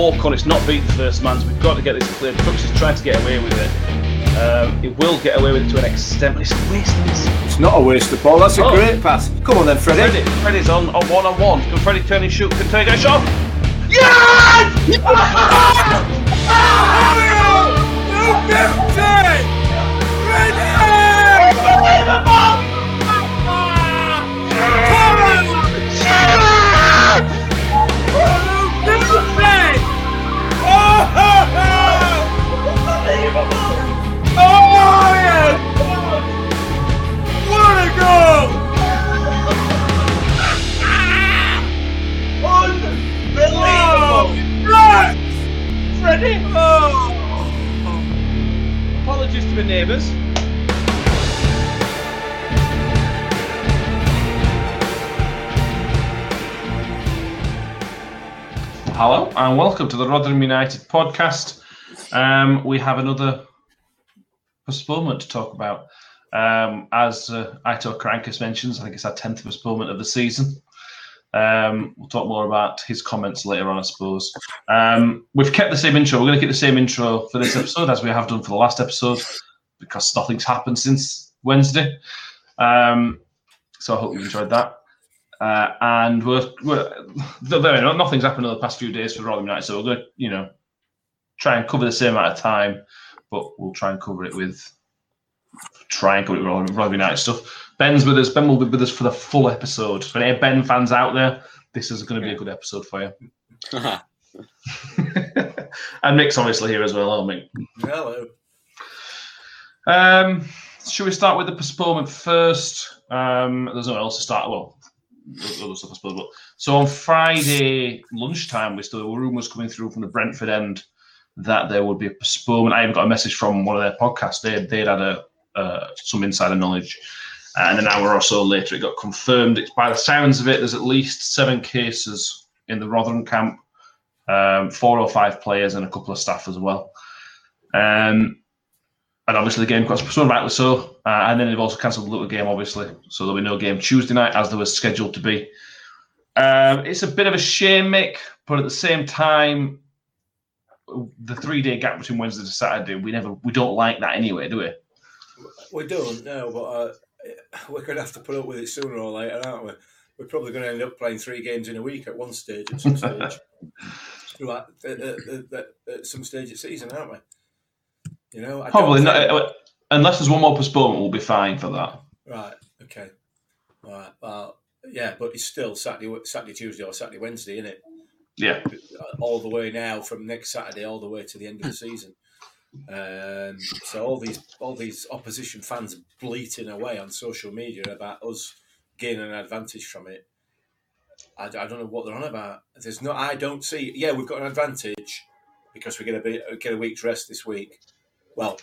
Four corners not beat the first man's. We've got to get this cleared. Crooks is trying to get away with it. Um, he will get away with it to an extent, but it's a waste of this. It's not a waste of ball. That's a Oh. great pass. Come on then, Freddie. Freddie, Freddie's on, on one on one. Can Freddie turn his shoot? Can Freddie get a shot? Yes! Freddie! Apologies to the neighbours. Hello and welcome to the Rotherham United podcast. Um, we have another postponement to talk about. Um, as uh, Aitor Karanka's mentions, I think it's our 10th postponement of the season. Um, we'll talk more about his comments later on, I suppose. Um, we've kept the same intro. We're going to keep the same intro for this episode as we have done for the last episode because nothing's happened since Wednesday. Um, so I hope you enjoyed that. Uh, and we're, we're nothing's happened in the past few days for Rotherham United, so we're going to, you know, try and cover the same amount of time, but we'll try and cover it with try and cover it with Rotherham United stuff. Ben's with us. Ben will be with us for the full episode. For any Ben fans out there, this is going to be a good episode for you. and Mick's obviously here as well. Oh, Mick. Hello. Um, should we start with the postponement first? Um, there's no one else to start. Well, other stuff I suppose. But so on Friday lunchtime, we still were rumours coming through from the Brentford end that there would be a postponement. I even got a message from one of their podcasts. They they'd had a uh, some insider knowledge, and an hour or so later, it got confirmed. It's by the sounds of it, there's at least seven cases in the Rotherham camp, um, four or five players, and a couple of staff as well. Um, and obviously the game got postponed rightly so. Uh, and then they've also cancelled the Luton game, obviously, so there'll be no game Tuesday night as there was scheduled to be. Um, it's a bit of a shame, Mick, but at the same time, the three-day gap between Wednesday to Saturday, we never, we don't like that anyway, do we? We don't, no, but uh, we're going to have to put up with it sooner or later, aren't we? We're probably going to end up playing three games in a week at one stage, at some stage. Throughout, at, at, at, at some stage of season, aren't we? You know, I Probably not, uh, unless there's one more postponement, we'll be fine for that. Right. Okay. All right. Well, yeah, but it's still Saturday, Saturday, Tuesday, or Saturday, Wednesday, isn't it? Yeah, All the way now from next Saturday, all the way to the end of the season. Um, so all these all these opposition fans bleating away on social media about us gaining an advantage from it. I, I don't know what they're on about. There's no. I don't see. Yeah, we've got an advantage because we get a bit get a week's rest this week. Well,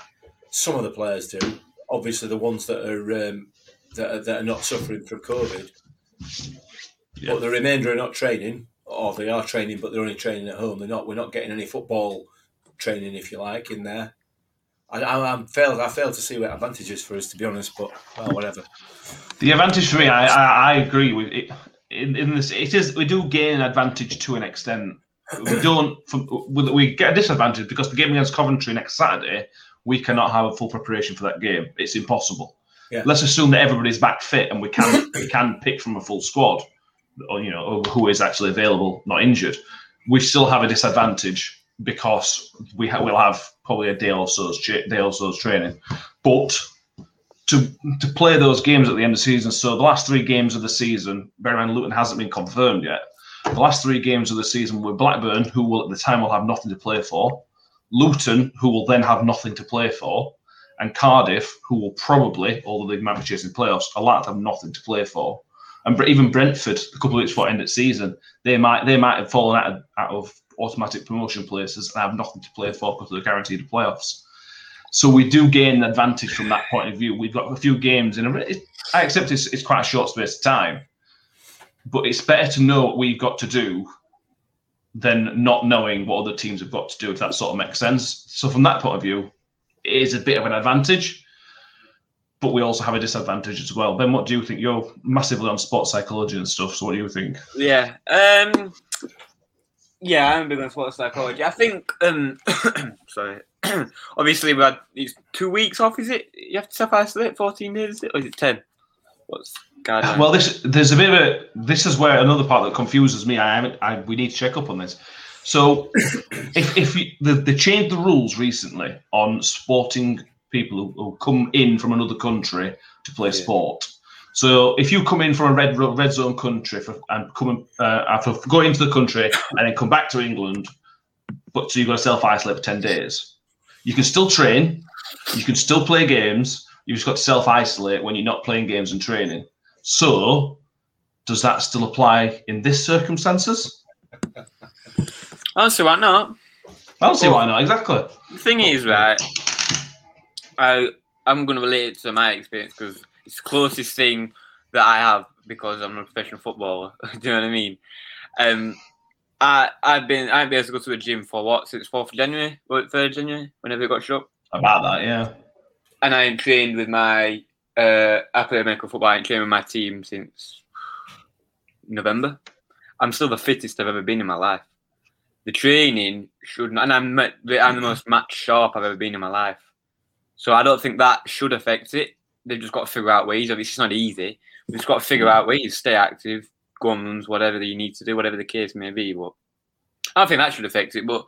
some of the players do. Obviously, the ones that are um, that are, that are not suffering from COVID. Yeah. But the remainder are not training, or they are training, but they're only training at home. They're not. We're not getting any football training, if you like, in there. I, I, I'm failed. I failed to see what advantages for us, to be honest. But well, whatever. the advantage for me, I, I, I agree with it. In, in this, it is we do gain an advantage to an extent. We don't. from- We get a disadvantage because the game against Coventry next Saturday, we cannot have a full preparation for that game. It's impossible. Yeah. Let's assume that everybody's back fit and we can we can pick from a full squad, or you know who is actually available, not injured. We still have a disadvantage because we ha- will have probably a day or so's day or so's training, but to to play those games at the end of the season. So the last three games of the season, bear in mind Luton hasn't been confirmed yet. The last three games of the season were Blackburn, who will at the time will have nothing to play for, Luton, who will then have nothing to play for, and Cardiff, who will probably, although they might be chasing playoffs, are likely to have nothing to play for. And even Brentford, a couple of weeks before end of season, they might they might have fallen out of, out of automatic promotion places and have nothing to play for because they're guaranteed the playoffs. So we do gain an advantage from that point of view. We've got a few games in a. it- I accept it's, it's quite a short space of time, but it's better to know what we've got to do than not knowing what other teams have got to do. If that sort of makes sense. So from that point of view, it is a bit of an advantage, but we also have a disadvantage as well. Ben, what do you think? You're massively on sports psychology and stuff. So what do you think? Yeah. Um, Yeah, I'm big on sports psychology. I think, um, sorry, obviously we had these two weeks off. Is it? You have to self isolate fourteen days, is it, or is it ten? What's guideline? Well, this there's a bit of a. This is where another part that confuses me. I haven't. I we need to check up on this. So, if if you, the, they changed the rules recently on sporting people who, who come in from another country to play sport. So if you come in from a red red zone country for, and come uh, after going into the country and then come back to England, but so you've got to self isolate for ten days, you can still train, you can still play games. You've just got to self isolate when you're not playing games and training. So, does that still apply in this circumstances? I'll see why not? I don't see why not. Exactly. The thing is, right, I I'm going to relate it to my experience because it's closest thing that I have because I'm a professional footballer. Do you know what I mean? Um, I I've been I've been able to go to a gym for what since fourth of January, or third January, whenever it got shut, About that, yeah. and I trained with my uh, I play American football. I trained with my team since November. I'm still the fittest I've ever been in my life. The training shouldn't, and I'm I'm the most match sharp I've ever been in my life. So I don't think that should affect it. They've just got to figure out ways. Obviously, it's not easy. We've just got to figure out ways, stay active, go whatever you need to do, whatever the case may be. But I don't think that should affect it. But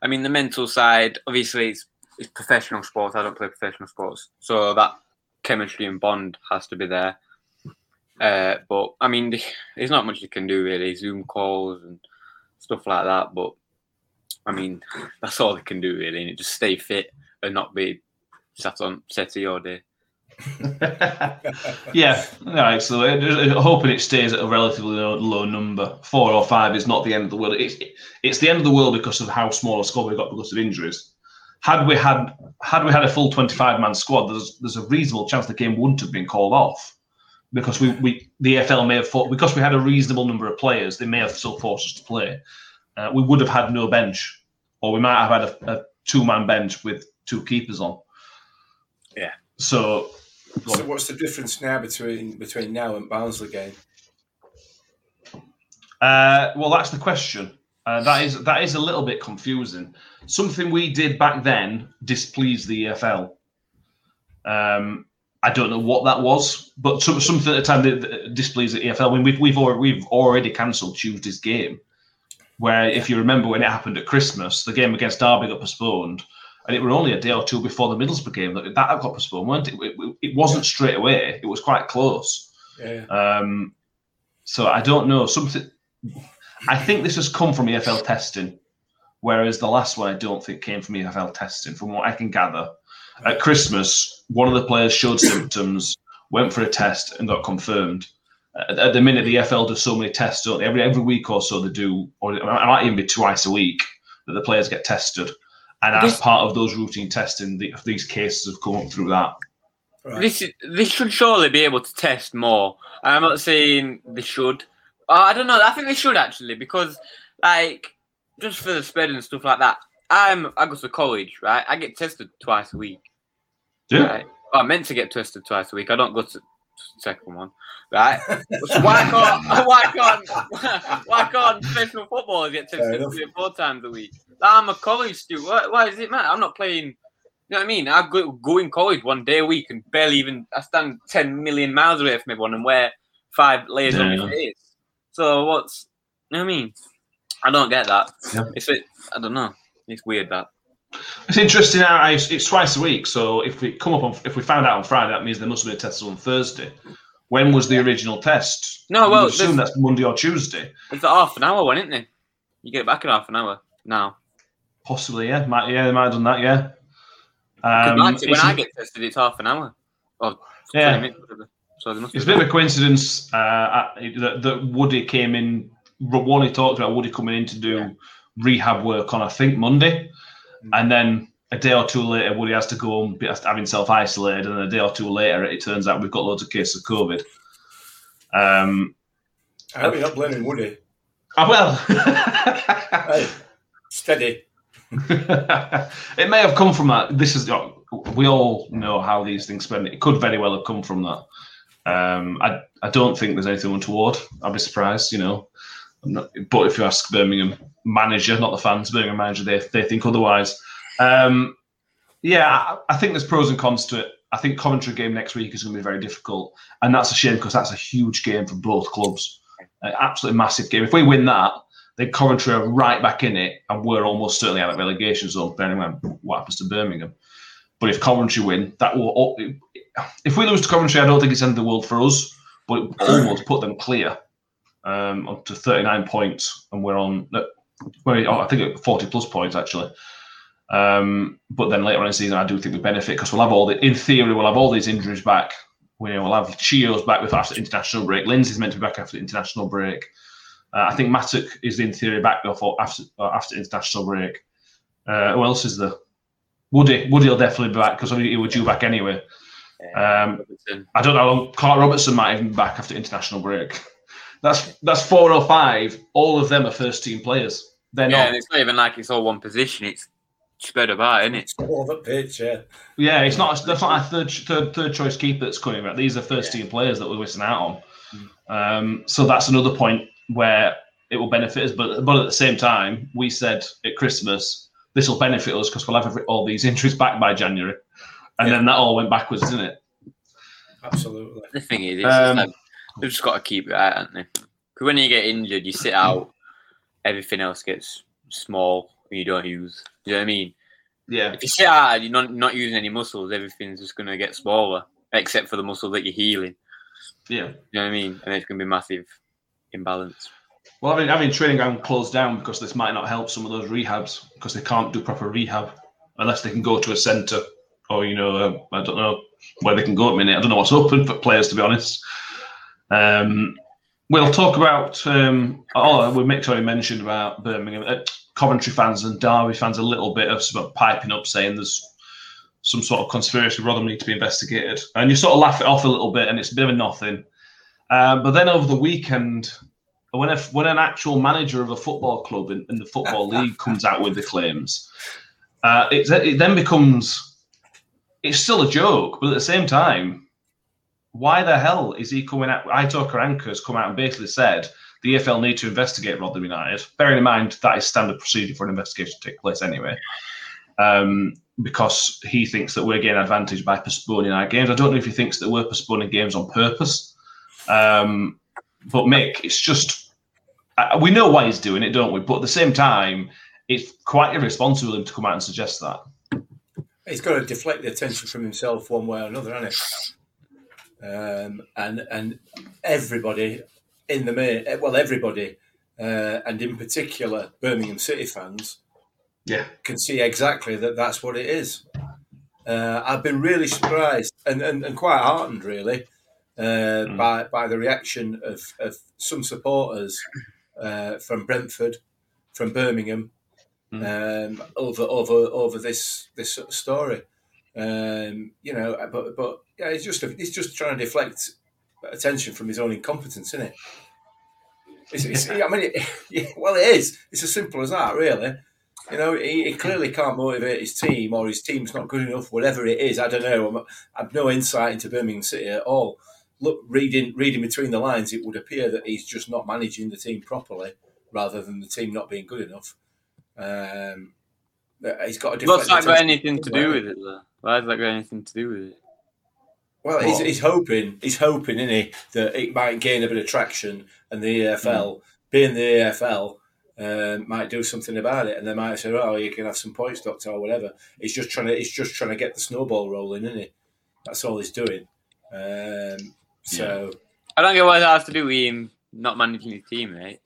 I mean, the mental side, obviously, it's, it's professional sports. I don't play professional sports, so that chemistry and bond has to be there. Uh, but I mean, there's not much you can do really. Zoom calls and stuff like that. But I mean, that's all they can do really, and just stay fit and not be sat on settee all day. yeah, no, so hoping it stays at a relatively low, low, number. Four or five is not the end of the world. It's it's the end of the world because of how small a squad we got because of injuries. Had we had had we had a full twenty five man squad, there's there's a reasonable chance the game wouldn't have been called off because we, we the EFL may have fought because we had a reasonable number of players. They may have still forced us to play. Uh, we would have had no bench, or we might have had a, a two man bench with two keepers on. Yeah. So so what's the difference now between between now and Barnsley game? Uh, well, that's the question. Uh, that is that is a little bit confusing. Something we did back then displeased the EFL. Um, I don't know what that was, but some, something at the time that displeased the EFL. I mean, we've we've already, we've already cancelled Tuesday's game, where if you remember when it happened at Christmas, the game against Derby got postponed and it were only a day or two before the Middlesbrough game that that got postponed, weren't it? It, it wasn't straight away. It was quite close. Yeah. Um, so I don't know. Something. I think this has come from EFL testing, whereas the last one I don't think came from EFL testing. From what I can gather, at Christmas, one of the players showed symptoms, went for a test, and got confirmed. At, at the minute, the EFL does so many tests, don't they? Every every week or so they do, or it might even be twice a week that the players get tested. And as This- part of those routine testing, the, these cases have come up through that. Right. This this should surely be able to test more. I'm not saying they should. Uh, I don't know. I think they should actually because, like, just for the spread and stuff like that. I'm I go to college, right? I get tested twice a week. Yeah. Right. Well, I'm meant to get tested twice a week. I don't go to second one, right? So why can't why can't why can't professional footballers get tested three or four times a week? Ah, I'm a college student. Why, why does it matter? I'm not playing. You know what I mean? I go, go in college one day a week and barely even I stand ten million miles away from everyone and wear five layers on Yeah. my face. So what's you know what I mean? I don't get that. Yeah. It's it, I don't know. It's weird that. It's interesting how I, it's twice a week. So if we come up on, if we found out on Friday, that means there must have been a test on Thursday. When was the original test? No, well, assume that's Monday or Tuesday. It's a half an hour one, isn't it? You get it back in half an hour now. Possibly, yeah. Might, yeah, they might have done that, yeah. Um, mine- when it's, I get tested, it's half an hour. Or yeah, minutes. So it's a bit of a coincidence uh, uh, that, that Woody came in. One he talked about Woody coming in to do Yeah. rehab work on, I think, Monday. Mm. And then a day or two later, Woody has to go and be having self isolated. And a day or two later, it turns out we've got loads of cases of COVID. Um, I hope you're not blaming Woody. ah, well, Hey, steady. it may have come from that. This is we all know how these things spread. It could very well have come from that. Um, I I don't think there's anything untoward. I'd be surprised, you know. Not, but if you ask Birmingham manager, not the fans, Birmingham manager, they, they think otherwise. Um, yeah, I, I think there's pros and cons to it. I think Coventry game next week is going to be very difficult, and that's a shame because that's a huge game for both clubs. An absolutely massive game. If we win that, then Coventry are right back in it, and we're almost certainly out of relegation zone. Bearing in mind what happens to Birmingham, but if Coventry win, that will. If we lose to Coventry, I don't think it's the end of the world for us, but it almost put them clear um, up to 39 points, and we're on. Well, I think 40 plus points actually. Um, but then later on in the season, I do think we benefit because we'll have all the, in theory, we'll have all these injuries back. We, will have Chio's back with after international break. Lindsay's meant to be back after the international break. Uh, I think Mattock is in theory back before after uh, after international break. Uh, who else is there? Woody. Woody will definitely be back because he was due back anyway. Um, I don't know how long. Clark Robertson might even be back after international break. That's that's four or five. All of them are first team players. They're yeah, not. and it's not even like it's all one position. It's spread about, isn't it? All the pitch, yeah. Yeah, it's not. That's not a third third, third choice keeper that's coming back. These are first team players that we're missing out on. Um, so that's another point where it will benefit us. But but at the same time, we said at Christmas this will benefit us because we'll have every, all these injuries back by January, and Yeah. then that all went backwards, didn't it? Absolutely. The thing is, it's Um, just like, they've just got to keep it out, haven't they? Because when you get injured, you sit out, everything else gets small and you don't use. You know what I mean? Yeah, If you sit out, you're not, not using any muscles, everything's just going to get smaller, except for the muscle that you're healing. yeah. You know what I mean? And it's going to be massive imbalance. Well, having having training ground closed down because this might not help some of those rehabs because they can't do proper rehab unless they can go to a centre or you know uh, I don't know where they can go at minute. I don't know what's open for players to be honest. Um, we'll talk about. Um, oh, we Mick already mentioned about Birmingham, uh, Coventry fans and Derby fans a little bit of sort of piping up saying there's some sort of conspiracy. Rotherham need to be investigated, and you sort of laugh it off a little bit, and it's a bit of nothing. Uh, but then over the weekend, when a, when an actual manager of a football club in, in the football league comes out with the claims, uh, it, it then becomes it's still a joke, but at the same time, why the hell is he coming out? Aitor Karanka has come out and basically said the EFL need to investigate Rotherham United. Bearing in mind that is standard procedure for an investigation to take place anyway, um, because he thinks that we're getting advantage by postponing our games. I don't know if he thinks that we're postponing games on purpose. Um, but Mick, it's just uh, we know why he's doing it, don't we? But at the same time, it's quite irresponsible of him to come out and suggest that. He's got to deflect the attention from himself one way or another, hasn't he? Um, and and everybody in the main, well, everybody, uh, and in particular Birmingham City fans, Yeah, can see exactly that that's what it is. Uh, I've been really surprised and, and, and quite heartened, really, uh, by by the reaction of, of some supporters uh, from Brentford, from Birmingham, um, over over over this this sort of story. Um, you know, but but yeah, he's just he's just trying to deflect attention from his own incompetence, isn't it? It's, it's, I mean, it, yeah, well, it is. It's as simple as that, really. You know, he, he clearly can't motivate his team, or his team's not good enough. Whatever it is, I don't know. I'm, I've no insight into Birmingham City at all. Look, reading reading between the lines, it would appear that he's just not managing the team properly, rather than the team not being good enough. Um, he's got to. What's that got anything to do with it, though? Why has that got anything to do with it? Well, he's, he's hoping, he's hoping, isn't he, that it might gain a bit of traction, and the EFL, being the EFL, um, might do something about it, and they might say, "Oh, you can have some points, doctor, or whatever." He's just trying to, he's just trying to get the snowball rolling, isn't he? That's all he's doing. Um, so I don't get what that has to do with him not managing his team, mate.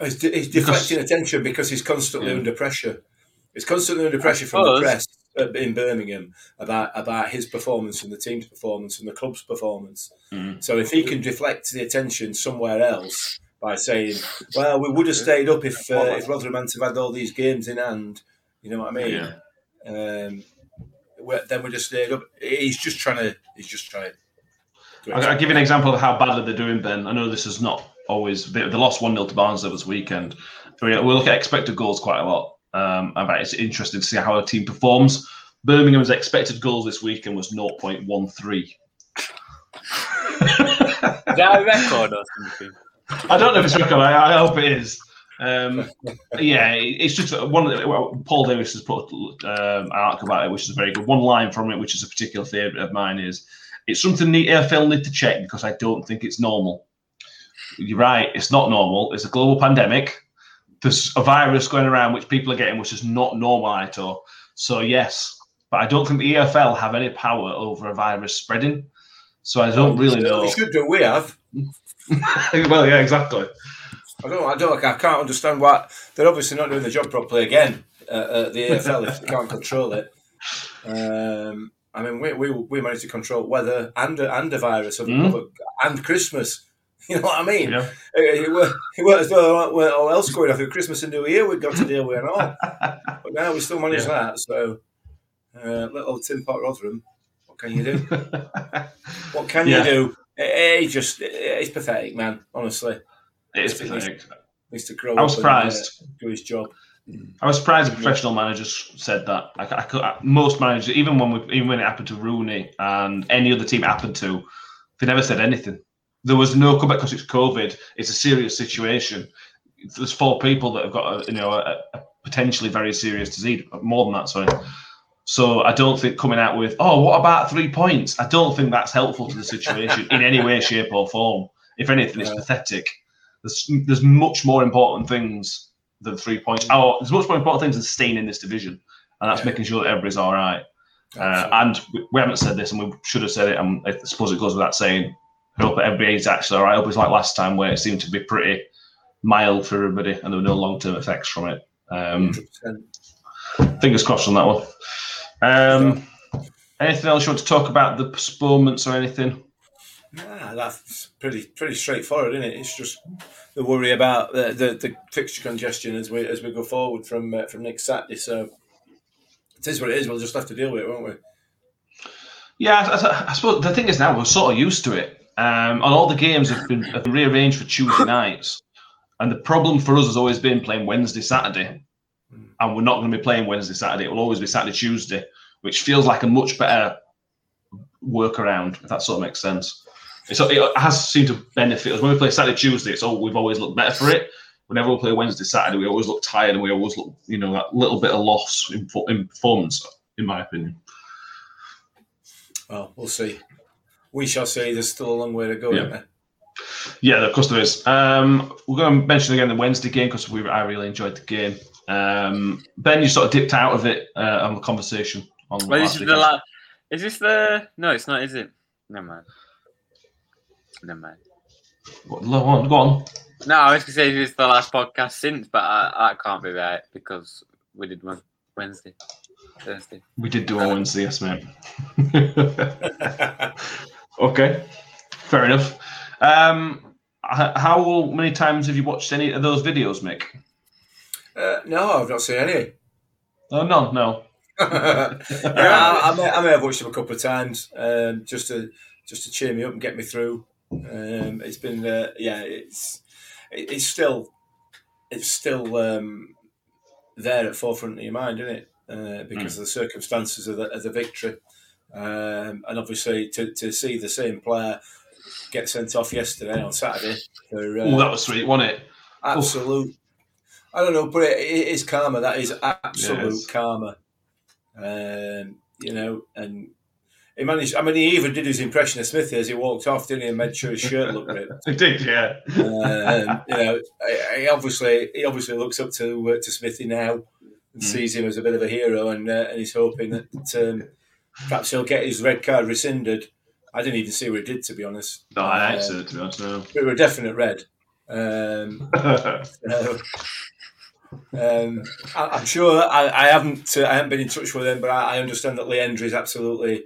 he's, he's deflecting attention because he's constantly Yeah. under pressure. He's constantly under pressure from the press uh, in Birmingham about about his performance and the team's performance and the club's performance. Mhm. So if he can deflect the attention somewhere else by saying, "Well, we would have stayed up if uh, if Rotherham hadn't had all these games in hand," you know what I mean? Um, we- then we just stayed up. He's just trying to. He's just trying. To I'll, I'll give you an example of how badly they're doing, Ben. I know this is not always, they, they lost 1 0 to Barnsley this weekend. We, we look at expected goals quite a lot. Um, and it's interesting to see how a team performs. Birmingham's expected goals this weekend was 0.13. Is that a record or something? I don't know if it's record. I, I hope it is. Um, yeah, it's just one. Of the, well, Paul Davis has put um, an article about it, which is very good. One line from it, which is a particular favourite of mine, is it's something the EFL need to check because I don't think it's normal. You're right, it's not normal. It's a global pandemic. There's a virus going around which people are getting, which is not normal at all. So yes, but I don't think the EFL have any power over a virus spreading. So I don't really know. It's good that we have. well, yeah, exactly. I don't. I don't. I can't understand why they're obviously not doing the job properly again uh, at the EFL if they can't control it. Um, I mean, we, we we managed to control weather and and a virus of, Mm. and Christmas. You know what I mean? Yeah. It, it, weren't- it weren't as though weren't all else going with Christmas and New Year we've got to deal with and all. But now we still manage that. So, uh, little Tim Pot Rotherham, what can you do? What can Yeah. you do? It, it just it, it's pathetic, man. Honestly, It is pathetic. needs to grow I was up and, uh, surprised. do his job. I was surprised professional managers said that. I, I could, most managers, even when we, even when it happened to Rooney and any other team happened to, they never said anything. There was no comeback because it's COVID. It's a serious situation. There's four people that have got a, you know a, a potentially very serious disease, more than that. Sorry. So I don't think coming out with oh what about three points? I don't think that's helpful to the situation in any way, shape, or form. If anything, it's pathetic. There's there's much more important things than three points. Oh, there's much more important things than staying in this division, and that's Yeah. making sure that everybody's all right. Uh, and we, we haven't said this, and we should have said it. And I suppose it goes without saying. I hope that everybody's actually all right. I hope it's like last time where it seemed to be pretty mild for everybody, and there were no long-term effects from it. Um, fingers crossed on that one. Um, anything else you want to talk about the postponements or anything? Nah, that's pretty pretty straightforward, isn't it? It's just the worry about the, the, the fixture congestion as we as we go forward from uh, from next Saturday. So it is what it is. We'll just have to deal with it, won't we? Yeah, I, I- I suppose the thing is now we're sort of used to it. Um, and all the games have been, have been rearranged for Tuesday nights. And the problem for us has always been playing Wednesday, Saturday. And we're not going to be playing Wednesday, Saturday. It will always be Saturday, Tuesday, which feels like a much better workaround, if that sort of makes sense. It's, it has seemed to benefit us. When we play Saturday, Tuesday, it's all, we've always looked better for it. Whenever we play Wednesday, Saturday, we always look tired and we always look, you know, that little bit of loss in, in performance, in my opinion. Well, we'll see. We shall see. There's still a long way to go, Yeah. isn't there? Yeah, of course there is. Um, we're going to mention again the Wednesday game because we I really enjoyed the game. Um, ben, you sort of dipped out of it uh, on the conversation. On Well, this is the la- Is this the? No, it's not. Is it? Never mind. Never mind. Go on, go on. No, I was gonna say this is the last podcast since, but I, that can't be right because we did one Wednesday, Thursday. We did do on Wednesday, yes, mate. okay, fair enough. Um, how many times have you watched any of those videos, Mick? Uh, no, I've not seen any. Oh, no, no. yeah, I, I, may, I may have watched them a couple of times um, just to just to cheer me up and get me through. Um, it's been uh, yeah, it's it, it's still it's still um, there at forefront of your mind, isn't it? Uh, because of the circumstances of the, of the victory, um, and obviously to, to see the same player get sent off yesterday on Saturday for uh, Oh, that was sweet, wasn't it? absolute. I don't know, but it, it is karma. That is absolute Yes. karma. Um, you know, and he managed. I mean, he even did his impression of Smithy as he walked off, didn't he? And made sure his shirt looked ripped. he did, yeah. Um, you know, he obviously he obviously looks up to uh, to Smithy now and Mm. sees him as a bit of a hero, and uh, and he's hoping that um, perhaps he'll get his red card rescinded. I didn't even see what he did, to be honest. No, I Uh, seen it, to be honest, no. But it were a definite red. Um, so, um, I, I'm sure I, I haven't uh, I haven't been in touch with him, but I, I understand that Leandri is absolutely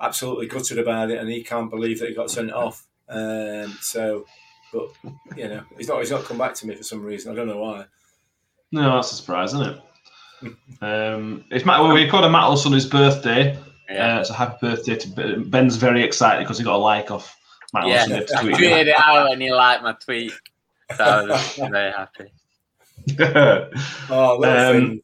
absolutely gutted about it, and he can't believe that he got sent off. Um, so, but you know, he's not he's not come back to me for some reason. I don't know why. No, that's a surprise, isn't it? Um, it's Matt. Well, we called a Matt on his birthday. Yeah, Uh, so happy birthday to Ben. Ben's very excited because he got a like off Matt yeah. Olson I tweet. tweeted it out and he liked my tweet, so I was very happy. Oh, little Um.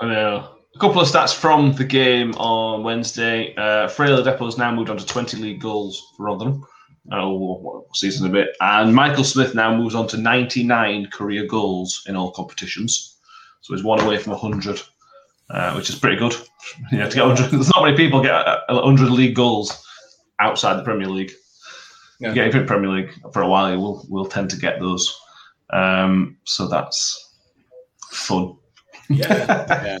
I know. A couple of stats from the game on Wednesday. Uh, Freddie Ladapo's now moved on to 20 league goals for Rotherham. Oh, season a bit. And Michael Smith now moves on to 99 career goals in all competitions. So he's one away from 100, uh, which is pretty good. You know, to get 100, there's not many people get 100 league goals outside the Premier League. Yeah. Getting for the Premier League for a while, we'll we'll tend to get those. Um, so that's fun. Yeah. yeah.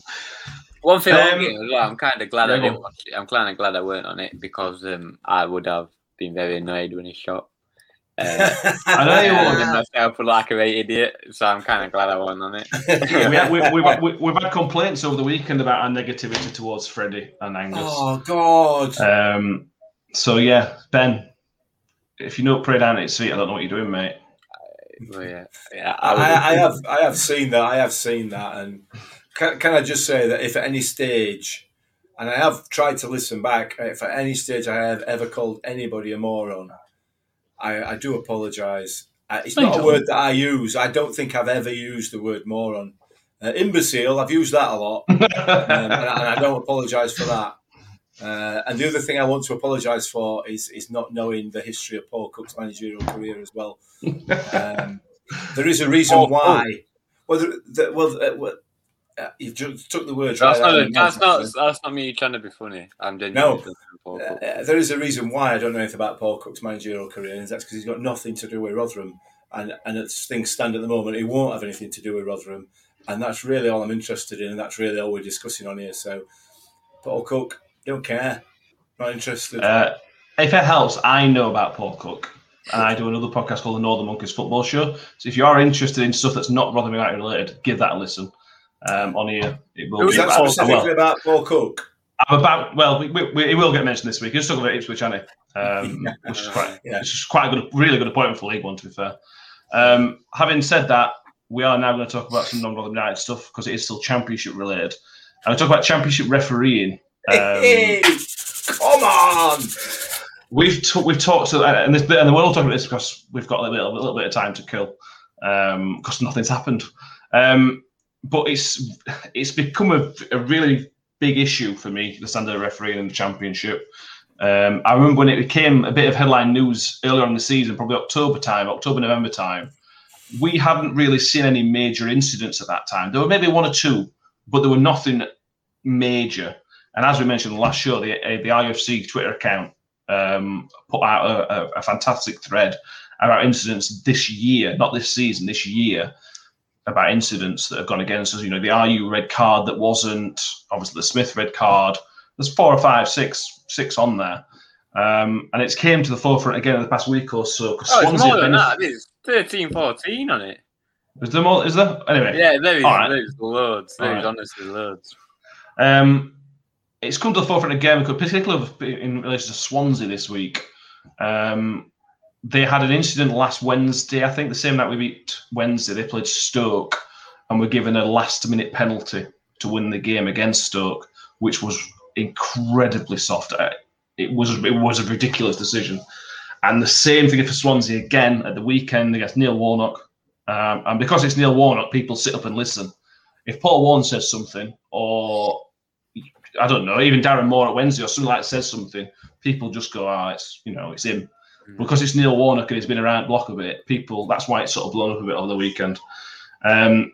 One thing um, I'm kind of glad yeah, I didn't watch it. I'm kind of glad I weren't on it because um, I would have been very annoyed when he shot. Uh, I know you would. myself like a great idiot, so I'm kind of glad I wasn't on it. we have, we, we've, we, we've had complaints over the weekend about our negativity towards Freddie and Angus. Oh God! Um, so yeah, Ben, if you don't pray down at his feet, I don't know what you're doing, mate. Well, yeah, yeah. I, I, I, have, I have seen that. I have seen that, and can, can I just say that if at any stage, and I have tried to listen back, if at any stage I have ever called anybody a moron, I, I do apologise. Uh, it's not a word that I use. I don't think I've ever used the word moron. Uh, imbecile, I've used that a lot, um, and, and, I don't apologise for that. Uh, and the other thing I want to apologise for is is not knowing the history of Paul Cook's managerial career as well. Um, there is a reason oh, why. Oh. Well, the, the, well, uh, well uh, you just took the words that's right. Not, that's not. That's not me trying to be funny. I'm genuinely. No, uh, uh, there is a reason why I don't know anything about Paul Cook's managerial career, and that's because he's got nothing to do with Rotherham. And and as things stand at the moment, he won't have anything to do with Rotherham, and that's really all I'm interested in, and that's really all we're discussing on here. So, Paul Cook, don't care. Not interested. Uh, if it helps, I know about Paul Cook. And I do another podcast called the Northern Monkeys Football Show. So if you are interested in stuff that's not Rotherham United related, give that a listen. Um, on here, it will. Is that specifically well, about Paul Cook? I'm about. Well, we, we, it will get mentioned this week. Let's talk about Ipswich, Annie, um, which is quite, yeah. which is quite a good, really good appointment for League One. To be fair. Um, having said that, we are now going to talk about some non-Rotherham United stuff because it is still Championship related. And we talk about Championship refereeing. Hey, um, come on. We've t- we've talked to and this and we'll talk about this because we've got a little, bit, a little bit of time to kill because um, nothing's happened. Um, but it's it's become a, a, really big issue for me the standard of refereeing in the championship. Um, I remember when it became a bit of headline news earlier on in the season, probably October time, October November time. We hadn't really seen any major incidents at that time. There were maybe one or two, but there were nothing major. And as we mentioned the last show, the, uh, the IFC Twitter account um, put out a, a, a, fantastic thread about incidents this year, not this season, this year, about incidents that have gone against us. You know, the Ayew red card that wasn't, obviously the Smith red card. There's four or five, six, six on there. Um, and it's came to the forefront again in the past week or so. Oh, Swansea more than that. It's 13, 14 on it. Is there more? Is there? Anyway. Yeah, there is, right. there's loads. There's right. honestly loads. Um, it's come to the forefront again, particularly in relation to Swansea this week. Um, they had an incident last Wednesday. I think the same night we beat Wednesday, they played Stoke and were given a last minute penalty to win the game against Stoke, which was incredibly soft. It was it was a ridiculous decision. And the same thing for Swansea again at the weekend against Neil Warnock. Um, and because it's Neil Warnock, people sit up and listen. If Paul Warne says something, or I don't know, even Darren Moore at Wednesday or something like says something, people just go, ah, oh, it's you know, it's him. Mm. Because it's Neil Warnock and he's been around the block a bit, people that's why it's sort of blown up a bit over the weekend. Um,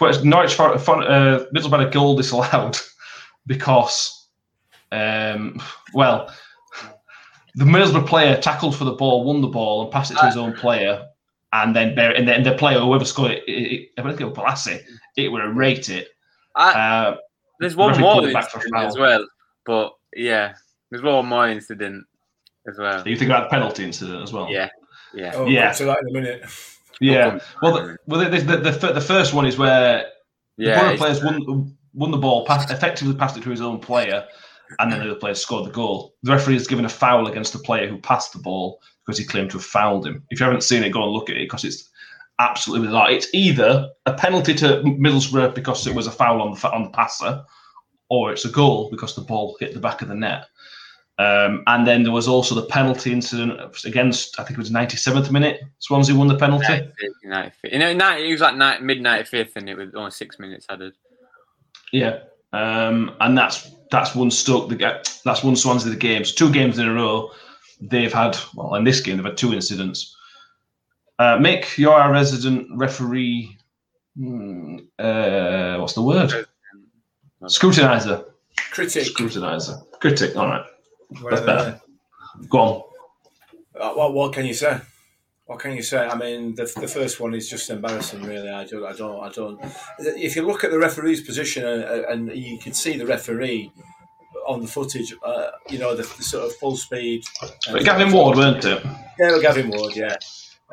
Norwich for, for, uh, Middlesbrough goal disallowed because, um, well, the Middlesbrough player tackled for the ball, won the ball, and passed it to his own player, and then and then the player whoever scored it, it, it I think it was Bolasie, it would have rated it. uh, there's one more incident as well, but yeah, there's one more incident as well. You think about the penalty incident as well? Yeah, yeah, oh, yeah. To that in a minute. Yeah. Well, the, well, the, the, the, the first one is where yeah, the Borough players won won the ball, passed, effectively passed it to his own player, and then the other player scored the goal. The referee has given a foul against the player who passed the ball because he claimed to have fouled him. If you haven't seen it, go and look at it because it's absolutely bizarre. It's either a penalty to Middlesbrough because it was a foul on the on the passer, or it's a goal because the ball hit the back of the net. Um, and then there was also the penalty incident against, I think it was 97th minute. Swansea won the penalty. 95th, 95th. You know, it was like mid 95th, and it was only six minutes added. Yeah, um, and that's that's one Stoke the that's one Swansea the games, two games in a row they've had well in this game they've had two incidents. Uh, Mick, you're our resident referee. Hmm, uh, what's the word? Scrutinizer. Critic. Scrutinizer. Critic. All right. Whatever. better. Go on. Uh, what, what can you say? What can you say? I mean, the, the first one is just embarrassing, really. I don't, I don't, I don't. If you look at the referee's position and, and you can see the referee on the footage, uh, you know, the, the sort of full speed. uh, Gavin Ward, weren't it? Yeah, Gavin Ward, yeah.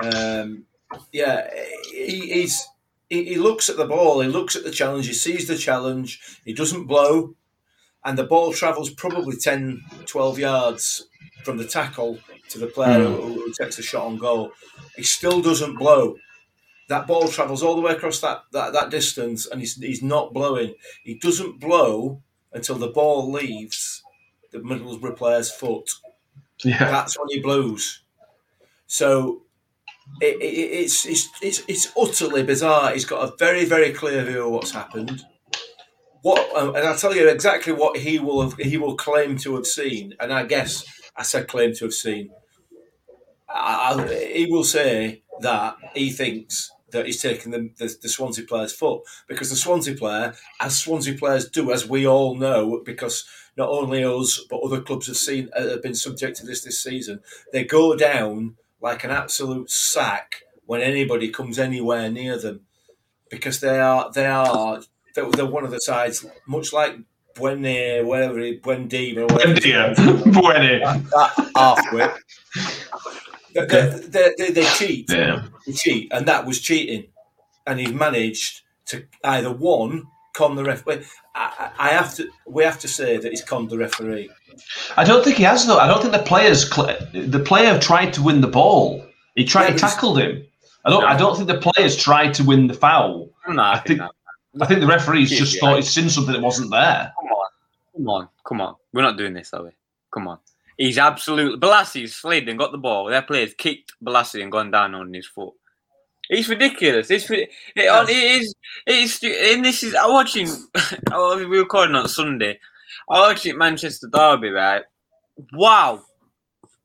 Um, yeah, he, he's he, he looks at the ball, he looks at the challenge, he sees the challenge, he doesn't blow, and the ball travels probably 10, 12 yards from the tackle to the player Hmm. who, who takes the shot on goal. He still doesn't blow. That ball travels all the way across that, that, that distance and he's, he's not blowing. He doesn't blow until the ball leaves the Middlesbrough player's foot Yeah. that's when he blows. So it, it, it's, it's it's it's utterly bizarre. He's got a very very clear view of what's happened. What um, and I'll tell you exactly what he will have, he will claim to have seen, and I guess I said claim to have seen. I, I, he will say that he thinks that he's taken the, the, the Swansea player's foot because the Swansea player, as Swansea players do, as we all know, because not only us but other clubs have seen uh, have been subject to this this season. They go down like an absolute sack when anybody comes anywhere near them because they are they are they're, they're one of the sides, much like Buenne, whatever it- Buendia, or whatever. India. Buene. that halfwit. They, they, they, they cheat, Yeah. they cheat, and that was cheating. And he's managed to either one con the referee. I, I I have to. We have to say that he's conned the referee. I don't think he has though. I don't think the players cl- the player tried to win the ball. He tried Yeah, to but he's- tackled him. I don't. I don't think the players tried to win the foul. I'm not I having think- that. I think the referees just thought he'd seen something that wasn't there. Come on, come on, come on. We're not doing this, are we? Come on. He's absolutely Bolasie's slid and got the ball. Their players kicked Bolasie and gone down on his foot. It's ridiculous. It's it, it is. It's and this is. I'm watching. oh, we were recording on Sunday. I watched it Manchester Derby. Right. Wow.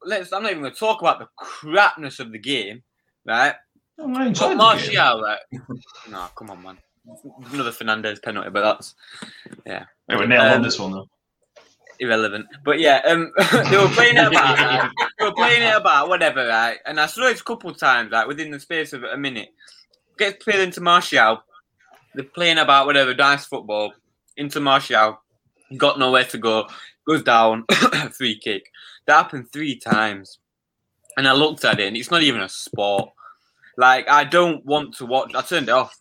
Let's. I'm not even going to talk about the crapness of the game. Right. Oh, I But enjoyed the game. Martial. Right. no, come on, man. Another Fernandes penalty, but that's They were nailed on Um, this one though. irrelevant. But yeah, um, they were playing it about, right? they were playing it about, whatever, right? And I saw it a couple of times, like within the space of a minute. Gets played into Martial. They're playing about whatever, nice football. Into Martial. Got nowhere to go. Goes down. free kick. That happened three times. And I looked at it, and it's not even a sport. Like, I don't want to watch. I turned it off.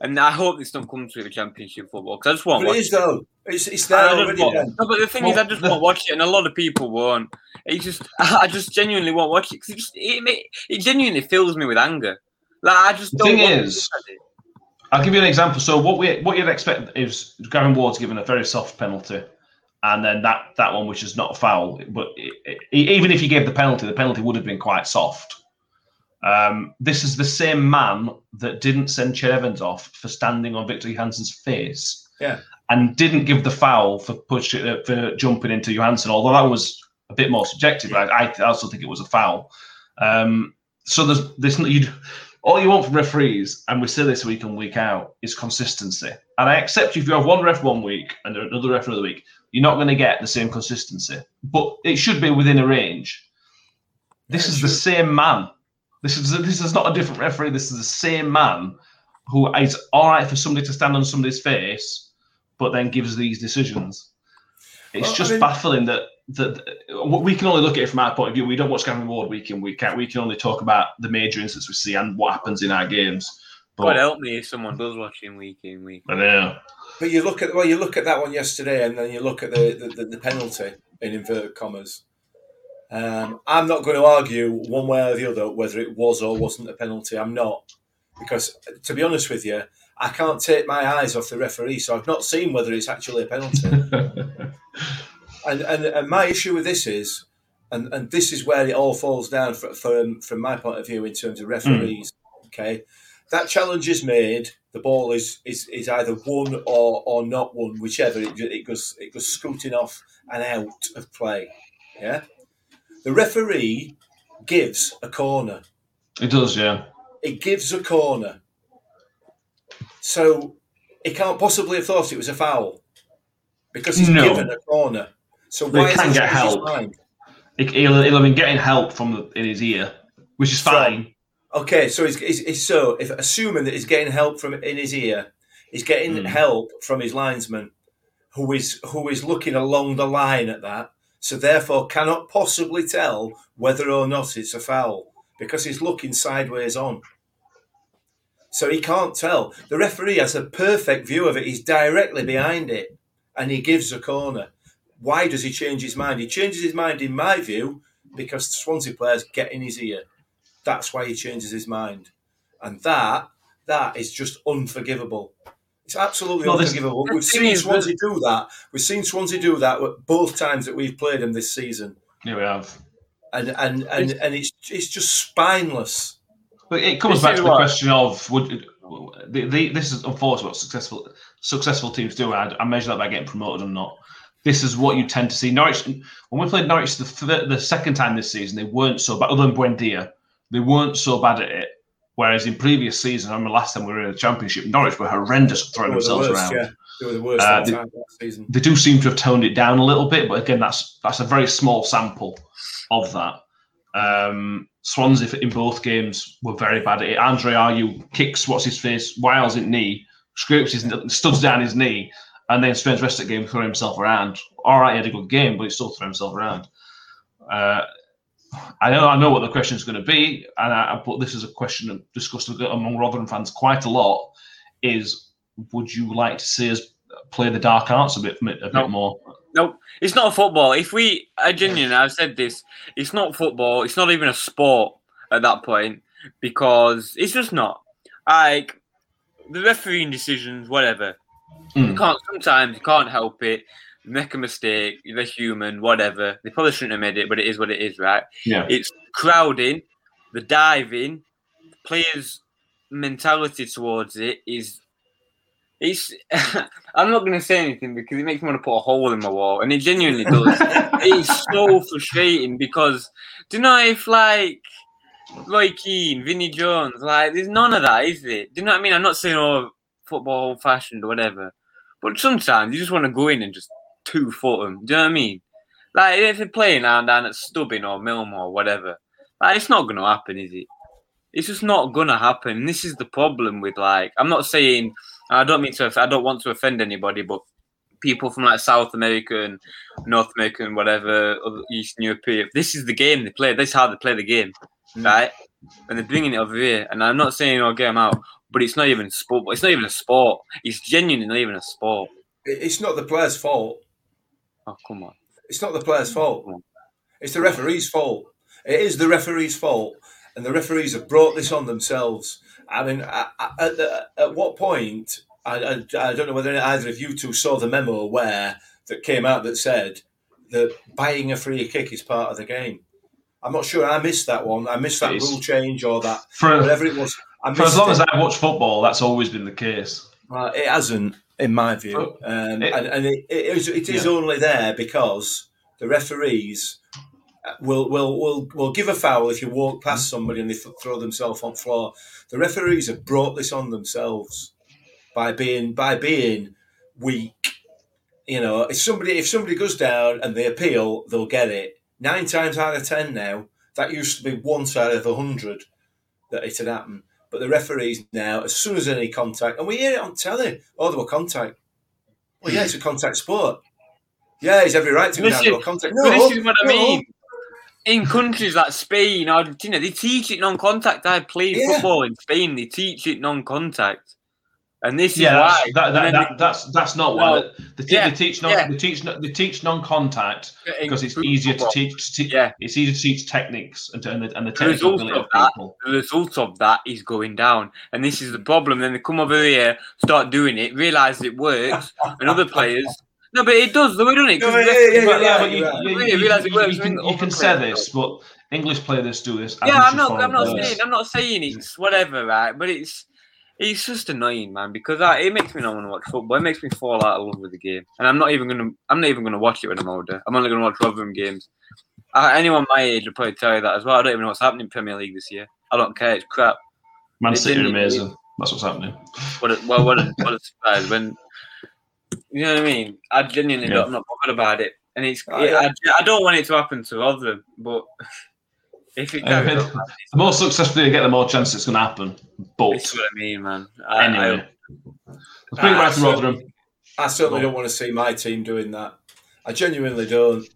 And I hope this don't come to the championship football because I just want to But watch it is though. It's, it's there already. want- no, but the thing is, I just Well, won't watch it, and a lot of people won't. It just, I just genuinely won't watch it because it, just, it, it genuinely fills me with anger. Like I just The don't. thing is- it. I'll give you an example. So what we what you'd expect is Gavin Ward's given a very soft penalty, and then that that one which is not a foul. But i i even if you gave the penalty, the penalty would have been quite soft. Um, this is the same man that didn't send Ched Evans off for standing on Viktor Johansson's face, Yeah. and didn't give the foul for push uh, for jumping into Johansson. Although that was a bit more subjective, I, I also think it was a foul. Um, so there's this you all you want from referees, and we say this week in week out, is consistency. And I accept if you have one ref one week and another ref another week, you're not going to get the same consistency. But it should be within a range. This Yeah, is the same man. This is this is not a different referee. This is the same man who is all right for somebody to stand on somebody's face, but then gives these decisions. It's Well, I just mean- baffling that that we can only look at it from our point of view. We don't watch Gavin Ward week in week out. We can only talk about the major incidents we see and what happens in our games. God But, help me if someone does watch him week in week. I know. But you look at well, you look at that one yesterday, and then you look at the the, the, the penalty in inverted commas. Um, I'm not going to argue one way or the other whether it was or wasn't a penalty. I'm not because, to be honest with you, I can't take my eyes off the referee, so I've not seen whether it's actually a penalty. and, and and my issue with this is, and, and this is where it all falls down for, from from my point of view in terms of referees. Okay, that challenge is made. The ball is is, is either won or, or not won, whichever. It, it goes it goes scooting off and out of play. Yeah. The referee gives a corner. It does, yeah. It gives a corner. So he can't possibly have thought it was a foul because he's No. given a corner. So he why can get help. He- He'll, he'll have been getting help from the, in his ear, which is fine. Okay, so he's, he's, he's so if assuming that he's getting help from in his ear, he's getting Mm. help from his linesman, who is who is looking along the line at that, so therefore cannot possibly tell whether or not it's a foul because he's looking sideways on. So he can't tell. The referee has a perfect view of it. He's directly behind it, and he gives a corner. Why does he change his mind? He changes his mind, in my view, because the Swansea players get in his ear. That's why he changes his mind, and that that is just unforgivable. It's absolutely No, unforgivable. We've seen is that- Swansea do that. We've seen Swansea do that both times that we've played them this season, Yeah, we have. and and and, and it's it's just spineless. But it comes This back to the what- question of would the, the, this is unfortunately what successful successful teams do. I, I measure that by getting promoted or not. This is what you tend to see. Norwich when we played Norwich the the second time this season, they weren't so bad. Other than Buendia, they weren't so bad at it. Whereas in previous seasons, I remember last time we were in the championship, Norwich were horrendous at throwing They were the themselves worst, around. yeah. They the worst Uh, that the- time last season. They do seem to have toned it down a little bit, but again, that's that's a very small sample of that. Um, Swansea in both games were very bad at it. Andre Ayew kicks what's his face, wiles his knee, scrapes his studs down his knee, and then spends the rest of the game throwing himself around. All right, he had a good game, but he still threw himself around. Uh, I know I know what the question is going to be, and I, I put this as a question discussed among Rotherham fans quite a lot. Is would you like to see us play the dark arts a bit a bit No. more? Nope, it's not football. If we, I genuinely, I've said this, it's not football. It's not even a sport at that point because it's just not. Like the refereeing decisions, whatever. You Mm. can't. Sometimes you can't help it. Make a mistake. They're human. Whatever. They probably shouldn't have made it, but it is what it is, right? Yeah. It's crowding, the diving, players' mentality towards it is. It's. I'm not going to say anything because it makes me want to put a hole in my wall, and it genuinely does. it's so frustrating because do you know if like Roy Keane, Vinnie Jones, like there's none of that, is it? Do you know what I mean? I'm not saying oh football old fashioned or whatever, but sometimes you just want to go in and just two foot them. Do you know what I mean? Like if they're playing down down at Stubbing or Milmore or whatever, like it's not gonna happen, is it? It's just not gonna happen. This is the problem with like I'm not saying I don't mean to I don't want to offend anybody, but people from like South America and North America and whatever Eastern European. This is the game they play. This is how they play the game, Mm. right? And they're bringing it over here. And I'm not saying I'll get them out, but it's not even sport. It's not even a sport. It's genuinely not even a sport. It's not the player's fault. Oh come on. It's not the player's fault. It's the referee's fault. It is the referee's fault, and the referees have brought this on themselves. I mean, I- I- at, the, at what point? I, I, I don't know whether either of you two saw the memo where that came out that said that buying a free kick is part of the game. I'm not sure. I missed that one. I missed that It is. rule change or that For, whatever it was. I for as long it. as I watch football, that's always been the case. Well, it hasn't, in my view, um, It- and, and it, it is, it is Yeah. only there because the referees will will will will give a foul if you walk past somebody and they th- throw themselves on floor. The referees have brought this on themselves by being by being weak. You know, if somebody if somebody goes down and they appeal, they'll get it. Nine times out of ten now, that used to be once out of a hundred that it had happened. But the referees now, as soon as any contact, and we hear it on telly, oh, there were contact. Well, yeah, it's a contact sport. Yeah, he's every right to go This down is- to a contact. No, this is what I no. mean. In countries like Spain, Argentina, they teach it non-contact. I played Yeah. football in Spain. They teach it non-contact, and this is Yeah, why. that's, that, that, then that, that's that's not why. No. They, te- Yeah, they teach non, yeah. they teach non- they teach non-contact because it's easier to teach. To te- Yeah. It's easier to teach techniques and, to, and the, and the The technical result ability of of that- people. The result of that is going down, and this is the problem. Then they come over here, start doing it, realize it works, and other players. No, but it does. They were doing it. 'cause No, the yeah, rest- yeah, But, yeah, you, Yeah, you, realise it you- works you can, you other can say this, but English players do this. Yeah, I'm not. I'm not saying. I'm not saying it's whatever, right? But it's it's just annoying, man, because I, it makes me not want to watch football. It makes me fall out of love with the game, and I'm not even gonna. I'm not even gonna watch it when I'm older. I'm only gonna watch Rotherham games Uh, anyone my age would probably tell you that as well. I don't even know what's happening in Premier League this year. I don't care. It's crap. Man It's City are in the- amazing. That's what's happening. What a, well, what a, what a surprise when you know what I mean. I genuinely Yeah. don't, I'm not bothered about it, and it's Oh, yeah. I, I don't want it to happen to other, but if it I does, mean, the more successful you get, the more chance it's going to happen. But that's what I mean, man. I, anyway, let's bring it back to Ah, Rotherham. I certainly don't want to see my team doing that. I genuinely don't.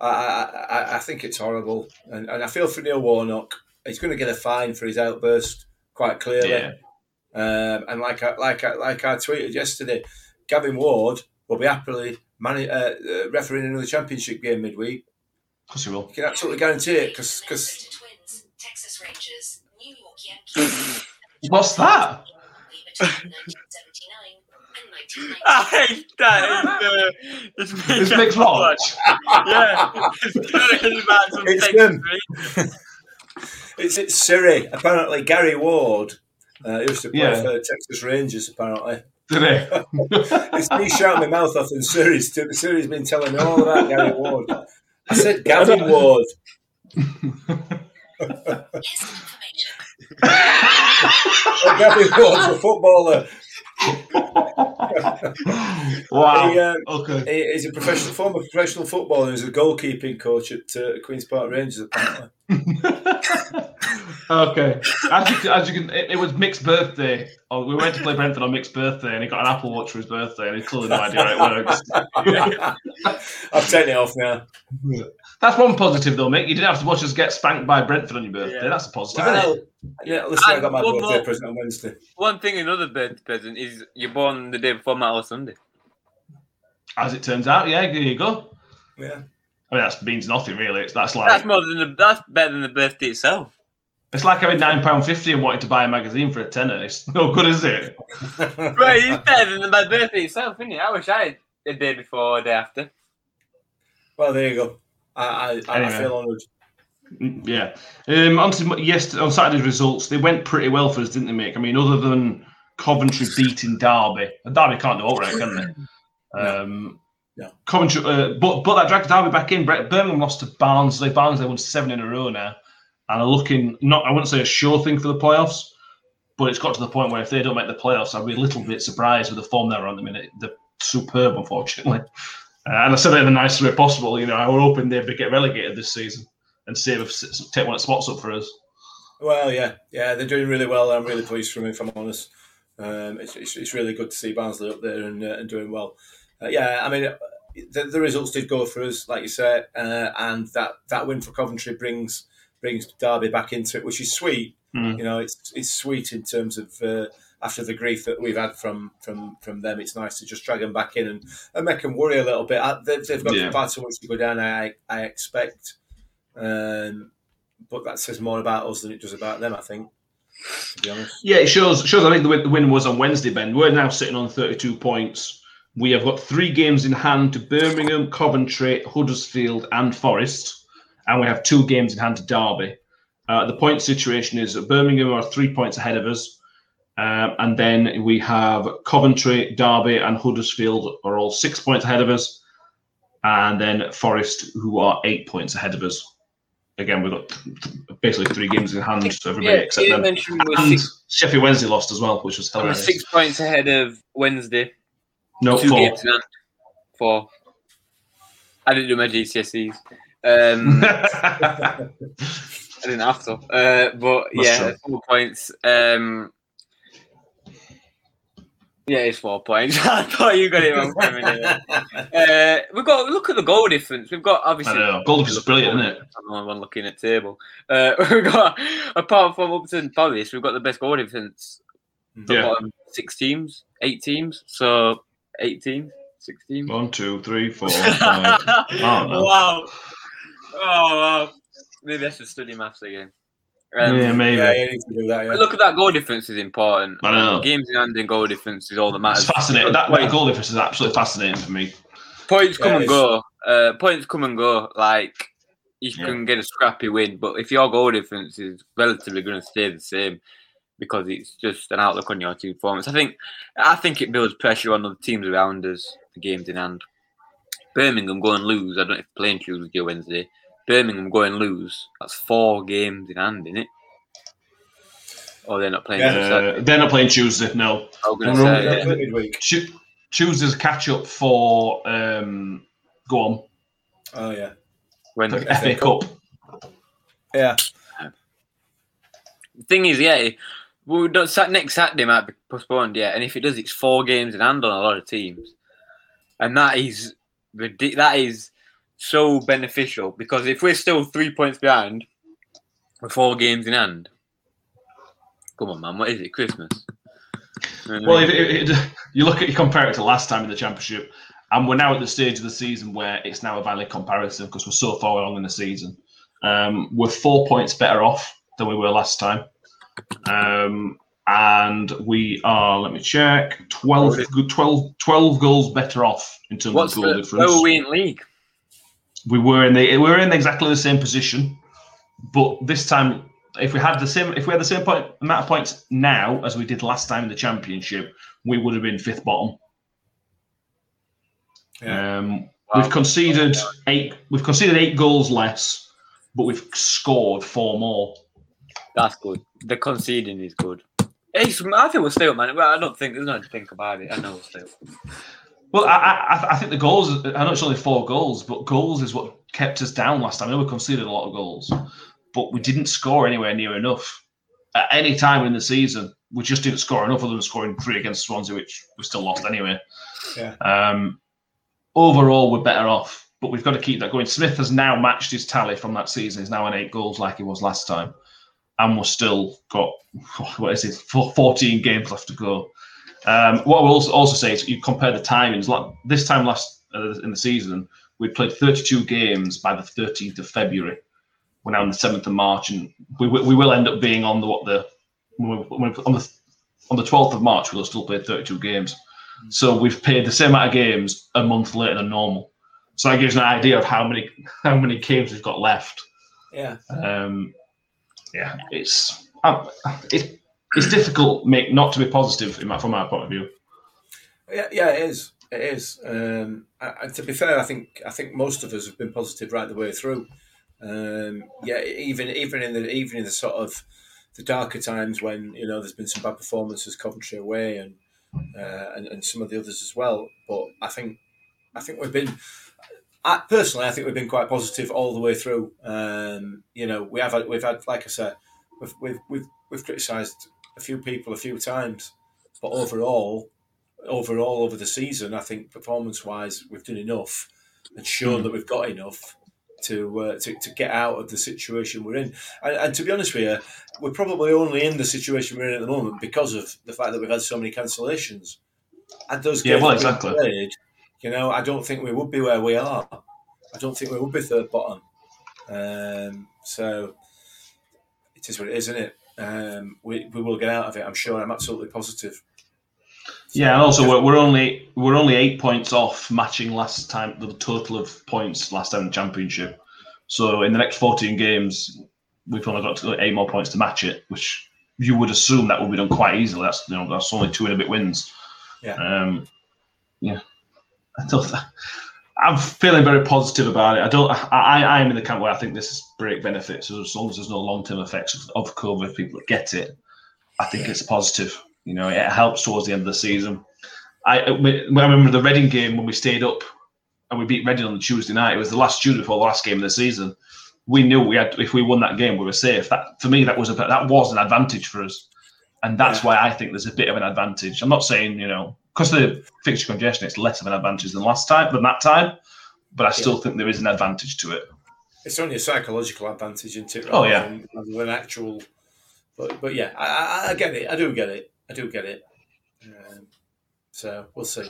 I, I, I- I think it's horrible, and, and I feel for Neil Warnock. He's going to get a fine for his outburst, quite clearly. Yeah. Um, and like I, like I, like I tweeted yesterday, Gavin Ward will be happily mani- uh, uh, refereeing another championship game midweek. Of course you will. You can absolutely guarantee it because Minnesota Twins, Texas Rangers, New York Yankees. What's that? Between 1979 and 1990. I hate that. It's, uh, it's, It's mixed watch. Yeah, it's, it's about some It's Texas them. Rangers. it's, it's Siri. Apparently, Gary Ward uh, used to play Yeah. for Texas Rangers. Apparently, Did it? it's me shouting my mouth off, and Siri's, Siri's been telling me all about Gary Ward. I said Gavin Ward. Here's some information. Oh, Gavin Ward's a footballer. wow. He, um, okay. he- he's a professional, former professional footballer. He's a goalkeeping coach at uh, Queens Park Rangers. Apparently, okay. As you, as you can, it, it was Mick's birthday. Oh, we went to play Brentford on Mick's birthday, and he got an Apple Watch for his birthday, and he's clearly no idea how it works. I've taken it off now. That's one positive, though, Mick. You didn't have to watch us get spanked by Brentford on your birthday. Yeah. That's a positive, isn't Well, it? yeah, listen, I got my one birthday more- present on Wednesday. One thing, another birthday present is you're born the day before Metal Sunday. As it turns out, yeah. There you go. Yeah. I mean, that means nothing really. It's, that's like That's more than the, that's better than the birthday itself. it's like having nine pound fifty and wanting to buy a magazine for a tenner. It's no good, is it? Right, it's better than my birthday itself, isn't it? I wish I had a day before or a day after. Well, there you go. I, I, I feel honoured. Mm, Yeah. Um, on, to, yes, on Saturday's results, they went pretty well for us, didn't they, Mick? I mean, other than Coventry beating Derby, and Derby can't do all right, can they? Um, No. Coventry, uh, but but that dragged Derby back in. Birmingham lost to Barnsley. Barnsley won seven in a row now, and are looking not. I wouldn't say a sure thing for the playoffs, but it's got to the point where if they don't make the playoffs, I'd be a little bit surprised with the form they're on at the minute. They're superb, unfortunately. Uh, and I said it in the nicest way possible. You know, I were hoping they'd get relegated this season and save take one of the spots up for us. Well, yeah, yeah, they're doing really well. I'm really pleased for them, if I'm honest. Um, it's, it's, it's really good to see Barnsley up there and, uh, and doing well. Uh, yeah, I mean, the, the results did go for us, like you said, uh, and that, that win for Coventry brings brings Derby back into it, which is sweet. Mm. You know, it's it's sweet in terms of uh, after the grief that we've had from from from them. It's nice to just drag them back in and, and make them worry a little bit. Uh, They've, they've got Yeah. far too much to go down. I I expect. Um, but that says more about us than it does about them, I think. To be honest. Yeah, it shows. Shows. I think the win, the win was on Wednesday. Ben, we're now sitting on thirty-two points. We have got three games in hand to Birmingham, Coventry, Huddersfield, and Forest, and we have two games in hand to Derby. Uh, the point situation is that Birmingham are three points ahead of us, um, and then we have Coventry, Derby, and Huddersfield are all six points ahead of us, and then Forest, who are eight points ahead of us. Again, we've got basically three games in hand to everybody except them. And six, Sheffield Wednesday lost as well, which was hilarious. six points ahead of Wednesday. No, two four. games in hand. Four. I didn't do my GCSEs. Um, I didn't have to. Uh, but That's yeah, true. four points. Um, yeah, it's four points. I thought you got it wrong for a minute. Uh, we've got look at the goal difference. We've got obviously. know. Goal is brilliant, isn't it? I'm the only one looking at table. Uh, we've got apart from Upton Forest, we've got the best goal difference. The Yeah. bottom six teams, eight teams, so eight teams, six. One, two, three, four, five. Oh, no. Wow. Oh, wow. Maybe I should study maths again. Um, yeah, maybe. Yeah, to that. Yeah. Look at that goal difference is important. I know. Games in hand and goal difference is all that matters. It's fascinating. That, that Points- goal difference is absolutely fascinating for me. points come Yeah, and go. Uh, points come and go. Like you Yeah. can get a scrappy win, but if your goal difference is relatively going to stay the same because it's just an outlook on your team performance, I think I think it builds pressure on the teams around us. The games in hand. Birmingham go and lose. I don't know if playing shoes with you Wednesday. Birmingham go and lose, that's four games in hand, isn't it? Or they're not playing. Yeah. next Saturday. They're not playing Tuesday. No, I was gonna say, yeah. midweek. Tuesday's catch up for um, go on Oh yeah, when the the FA Cup. yeah. The thing is, yeah, we don't, Sat- next Saturday might be postponed, yeah. And if it does, it's four games in hand on a lot of teams, and that is that is so beneficial because if we're still three points behind, with four games in hand. Come on, man! What is it? Christmas? Well, if it, it, you look at you compare it to last time in the championship, and we're now at the stage of the season where it's now a valid comparison because we're so far along in the season. Um, we're four points better off than we were last time, um, and we are. Let me check. 12, good 12, 12 goals better off in terms What's of goal the, difference. where were we in league? we were in the we were in exactly the same position, but this time, if we had the same if we had the same point amount of points now as we did last time in the championship, we would have been fifth bottom. Yeah. Um, Wow. We've conceded eight. We've conceded eight goals less, but we've scored four more. That's good. The conceding is good. It's, I think we'll stay up, man. Well, I don't think there's nothing to think about it. I know we'll stay up. Well, I, I, I think the goals. I know it's only four goals, but goals is what kept us down last time. I know we conceded a lot of goals, but we didn't score anywhere near enough at any time in the season. We just didn't score enough, other than scoring three against Swansea, which we still lost anyway. Yeah. Um, overall, we're better off, but we've got to keep that going. Smith has now matched his tally from that season. He's now on eight goals, like he was last time, and we're still got what is it, Four- fourteen games left to go. Um, what I will also, say is you compare the timings. Like this time last uh, in the season, we played 32 games by the 13th of February. We're now on the 7th of March, and we, we will end up being on the what the when we, when we, on the on the 12th of March. We'll still play 32 games. So we've played the same amount of games a month later than normal. So that gives an idea of how many how many games we've got left. Yeah, Um, yeah, it's um, it's it's difficult make not to be positive in my, from my point of view. yeah, yeah. It is. It is. Um, I, I- to be fair, I think I think most of us have been positive right the way through. Um, yeah, even even in the even in the sort of the darker times when you know there's been some bad performances, Coventry away, and uh, and, and some of the others as well. But I think I think we've been. I, personally, I think we've been quite positive all the way through. Um, you know, we have had, we've had, like I said, we've we've we've, we've criticised a few people a few times, but overall, overall over the season, I think performance-wise, we've done enough and shown Mm. that we've got enough to, uh, to to get out of the situation we're in. And, and to be honest with you, we're probably only in the situation we're in at the moment because of the fact that we've had so many cancellations. And those Yeah, games well, exactly. played, you know, I don't think we would be where we are. I don't think we would be third bottom. Um, so it is what it is, isn't it? Um, we, we will get out of it. I'm sure. I'm absolutely positive. Yeah, and also we're, we're only we're only eight points off matching last time the total of points last time in the championship. So in the next fourteen games, we've only got to eight more points to match it, which you would assume that would be done quite easily. That's you know that's only two and a bit wins. Yeah. Um, yeah. I don't. I'm feeling very positive about it. I don't. I, I am in the camp where I think this is break benefits. As long as there's no long term effects of, COVID, people get it, I think it's positive. You know, it helps towards the end of the season. I I remember the Reading game when we stayed up and we beat Reading on the Tuesday night. It was the last Tuesday before the last game of the season. We knew we had if we won that game, we were safe. That for me, that was a that was an advantage for us, and that's Yeah. why I think there's a bit of an advantage. I'm not saying you know because of the fixture congestion, it's less of an advantage than last time than that time, but I still think there is an advantage to it. It's only a psychological advantage, isn't it? Oh, yeah. than, rather than actual. But but yeah, I, I, get it. I do get it. I do get it. Um, so we'll see.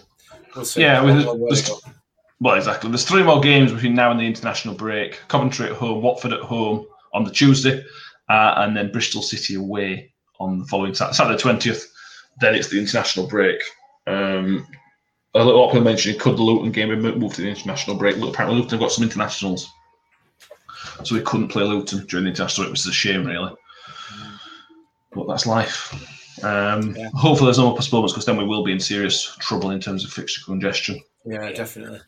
We'll see. Yeah, with- Long way to just- go. Well, exactly. There's three more games between now and the international break. Coventry at home, Watford at home on the Tuesday, uh, and then Bristol City away on the following Saturday, Saturday 20th. Then it's the international break. Um, a little up, people mentioned could the Luton game be moved to the international break? Look, apparently Luton have got some internationals, so we couldn't play Luton during the international break, which is a shame, really. But that's life. Um, Yeah. Hopefully, there's no more postponements because then we will be in serious trouble in terms of fixture congestion. Yeah, definitely.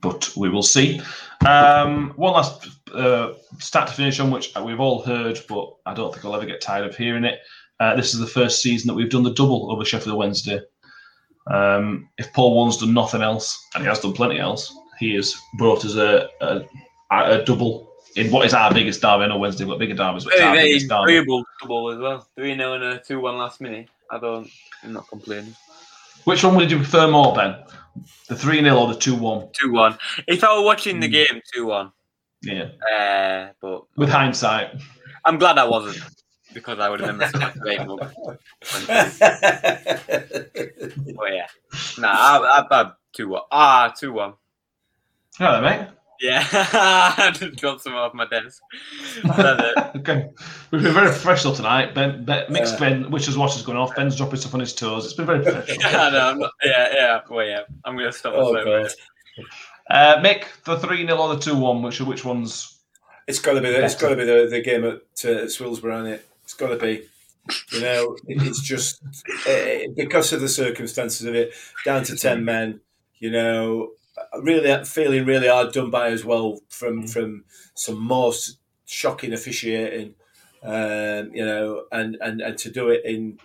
but we will see. Um, one last uh, stat to finish on, which we've all heard, but I don't think I'll ever get tired of hearing it. Uh, this is the first season that we've done the double over Sheffield Wednesday. Um, if Paul Warne's done nothing else, and he has done plenty else, he has brought us a, a, a double in what is our biggest derby. I know Wednesday got bigger derbies, but Very, very biggest derby. double as well. 3 0 and a 2 1 last minute. I don't, I'm not complaining. Which one would you prefer more, Ben? The 3 0 or the 2 1? 2 1. If I were watching the Hmm. game, 2 1. Yeah. Uh, but With hindsight. I'm glad I wasn't because I would have been missing my game up. But yeah. Nah, I, I, I, 2 1. Ah, 2 1. Hello, mate. Yeah, I just dropped some off my desk. Okay. We've been very professional tonight. Ben, ben mixed Yeah. Ben, which is what's going off. Ben's dropping stuff on his toes. It's been very professional. I know, not, yeah, yeah, well, yeah. I'm going to stop oh. God. Uh, Mick, the 3 0 or the 2 1, which, which one's. It's got to be the, it's got to be the, the game at uh, Swillsborough, hasn't it? It's got to be. You know, it, it's just uh, because of the circumstances of it, down to ten men. You know, really feeling really hard done by as well from from some most shocking officiating. Um, you know, and, and and to do it in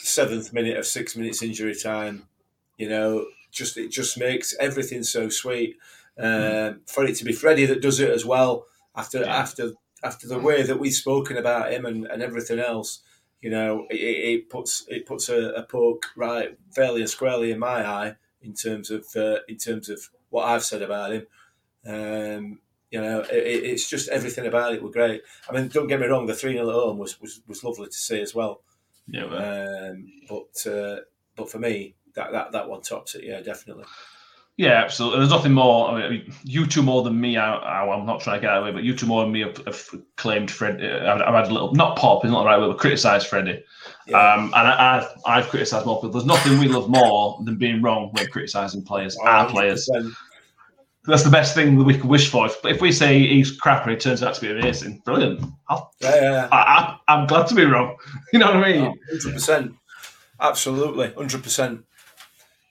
seventh minute of six minutes injury time. You know, just it just makes everything so sweet. Um, for it to be Freddie that does it as well after Yeah. after after the way that we've spoken about him and, and everything else, you know, it, it it puts it puts a, a poke right fairly and squarely in my eye in terms of uh, in terms of what I've said about him. Um, you know, it, it- it's just everything about it were great. I mean, don't get me wrong, the three 0 at home was, was was lovely to see as well. Yeah, well, Um, but uh, but for me, that, that that one tops it. Yeah, definitely. Yeah, absolutely. There's nothing more. I mean, you two more than me. I, I'm not trying to get away, but you two more than me have, have claimed Fred. I've, I've had a little, not pop, is not the right word, but criticised Freddie. Yeah. Um, and I, I've, I've criticised more people. There's nothing we love more than being wrong when criticising players, our players. That's the best thing that we could wish for. If, if we say he's crap and he turns out to be amazing, brilliant. I'll, Yeah, yeah. I, I'm glad to be wrong. You know what I mean? Oh, Hundred percent, absolutely, hundred percent.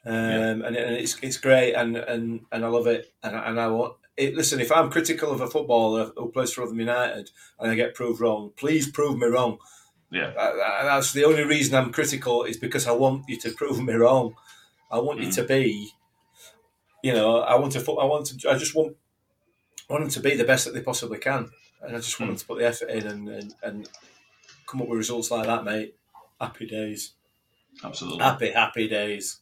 Um, Yeah. and, and it's it's great, and, and, and I love it, and, I- and I want it. Listen, if I'm critical of a footballer who plays for Rotherham United and I get proved wrong, please prove me wrong. Yeah. Uh, uh, That's the only reason I'm critical is because I want you to prove me wrong. I want you Mm. to be, you know, I want to. I want to. I just want want them to be the best that they possibly can, and I just want them to put the effort in and, and, and come up with results like that, mate. Happy days. Absolutely. Happy, happy days.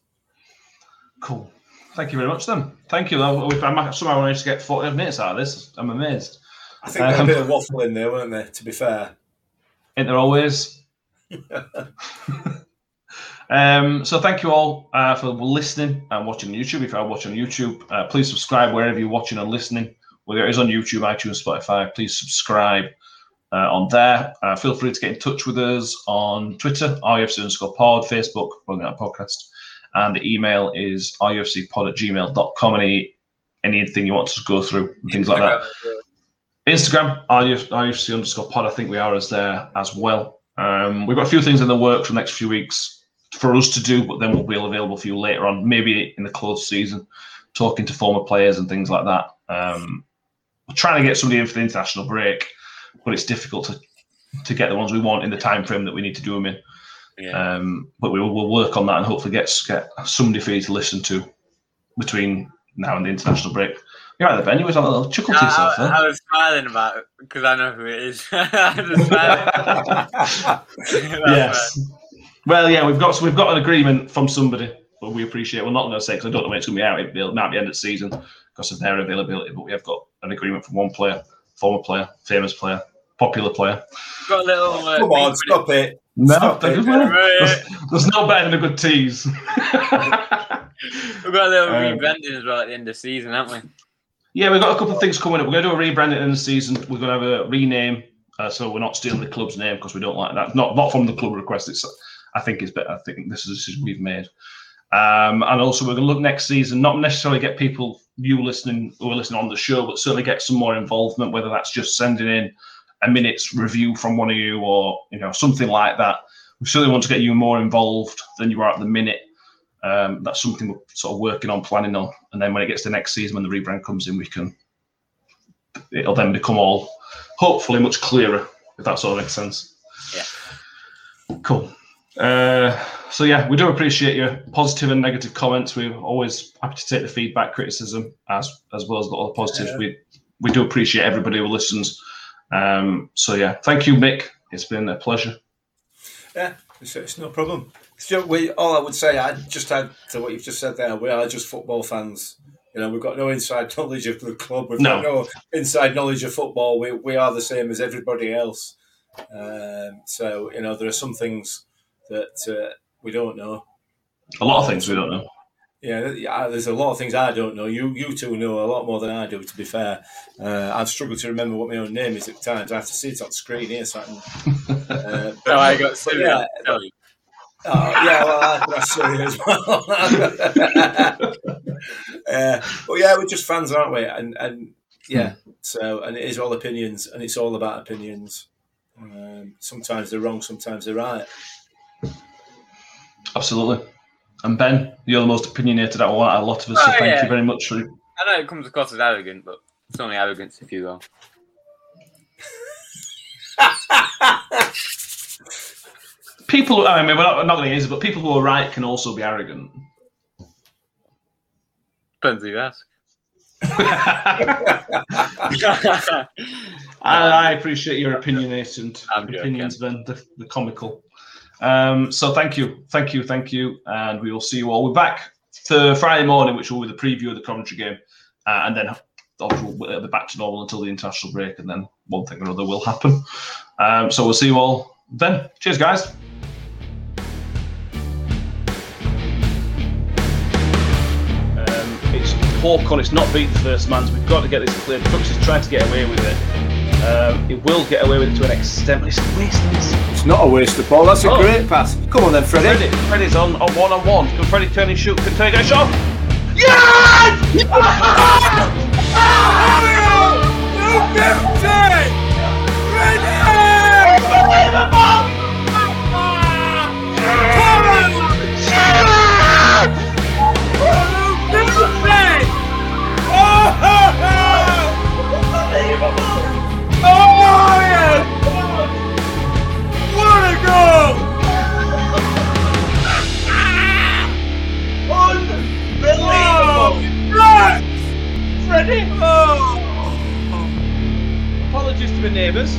Cool. Thank you very much, then. Thank you. though. If I somehow managed to get 40 minutes out of this, I'm amazed. I think Um, a bit of waffle in there, weren't there? To be fair. Ain't there always? um, so thank you all uh, for listening and watching YouTube. If you are watching YouTube, uh, please subscribe wherever you're watching and listening. Whether it is on YouTube, iTunes, Spotify, please subscribe uh, on there. Uh, feel free to get in touch with us on Twitter, RUFC underscore pod, Facebook, Running Out Podcast, and the email is rufcpod at gmail.com. Any anything you want to go through, things like that. Instagram, RUF, RUFC underscore pod. I think we are as there as well. Um, we've got a few things in the work for the next few weeks for us to do, but then we'll be available for you later on, maybe in the close season, talking to former players and things like that. Um, we're trying to get somebody in for the international break, but it's difficult to, to get the ones we want in the time frame that we need to do them in. Yeah. Um, but we will we'll work on that and hopefully get get somebody for you to listen to between now and the international break. You're there, Ben. You was a little chuckle to yourself I. I was smiling about it because I know who it is. I was smiling. That's yes. Well, yeah, we've got we've got an agreement from somebody, but we appreciate. We're not going to say because I don't know when it's going to be out. It might be end of the season because of their availability. But we have got an agreement from one player, former player, famous player, popular player. Got a little. Uh, Come on, stop it. No, Stop thank it. you, man. Right. There's, there's no better than a good tease. We've got a little Um, rebranding as well at the end of the season, haven't we? yeah, we've got a couple of things coming up. We're going to do a rebranding in the season. We're going to have a rename, uh, so we're not stealing the club's name because we don't like that. Not not from the club request. It's I think it's better. I think this is a decision we've made. Um, and also, we're going to look next season, not necessarily get people, you listening, who are listening on the show, but certainly get some more involvement, whether that's just sending in a minute's review from one of you or, you know, something like that. We certainly want to get you more involved than you are at the minute. Um, that's something we're sort of working on, planning on, and then when it gets to next season, when the rebrand comes in, we can. It'll then become all hopefully much clearer, if that sort of makes sense. Yeah. Cool. Uh, so yeah, we do appreciate your positive and negative comments. We're always happy to take the feedback, criticism, as as well as the positives. Yeah. We we do appreciate everybody who listens. Um, so yeah, thank you, Mick. It's been a pleasure. Yeah, it's, it's no problem. We, all I would say, I just add to what you've just said there. We are just football fans. You know, we've got no inside knowledge of the club. We've No. got no inside knowledge of football. We we are the same as everybody else. Um, so you know, there are some things that uh, we don't know. A lot of things we don't know. Yeah, yeah, there's a lot of things I don't know. You you two know a lot more than I do. To be fair, uh, I've struggled to remember what my own name is at times. I have to see it on screen here, so I can. Uh, So I got but Siri yeah, tell you. Oh, yeah, well, I- that's silly as well. uh, but yeah, we're just fans, aren't we? And and yeah, so and it is all opinions, and it's all about opinions. Um, sometimes they're wrong, sometimes they're right. Absolutely. And Ben, you're the most opinionated out of a lot of us, so Oh, thank yeah. you very much for I know it comes across as arrogant, but it's only arrogance if you go. people. I mean, we're not, not going to use it, but people who are right can also be arrogant. Depends who you ask. I, I appreciate your opinionated opinions, Ben. The, the comical. Um, so thank you, thank you, thank you, and we will see you all. We're back to Friday morning, which will be the preview of the Coventry game, uh, and then we'll be back to normal until the international break, and then one thing or other will happen. Um, so we'll see you all then. Cheers, guys. Um, it's Hawkon, it's not beat the first man, we've got to get this cleared. Crooks is trying to get away with it. Um, it will get away with it to an extent, but it's a waste. It's not a waste of ball. That's a Oh. great pass. Come on then, Freddie. Freddie, Freddie's on, on one on one. Can Freddie turn his shoot? Can Freddie get a shot? Yes! Freddie! Oh. Apologies to the neighbours.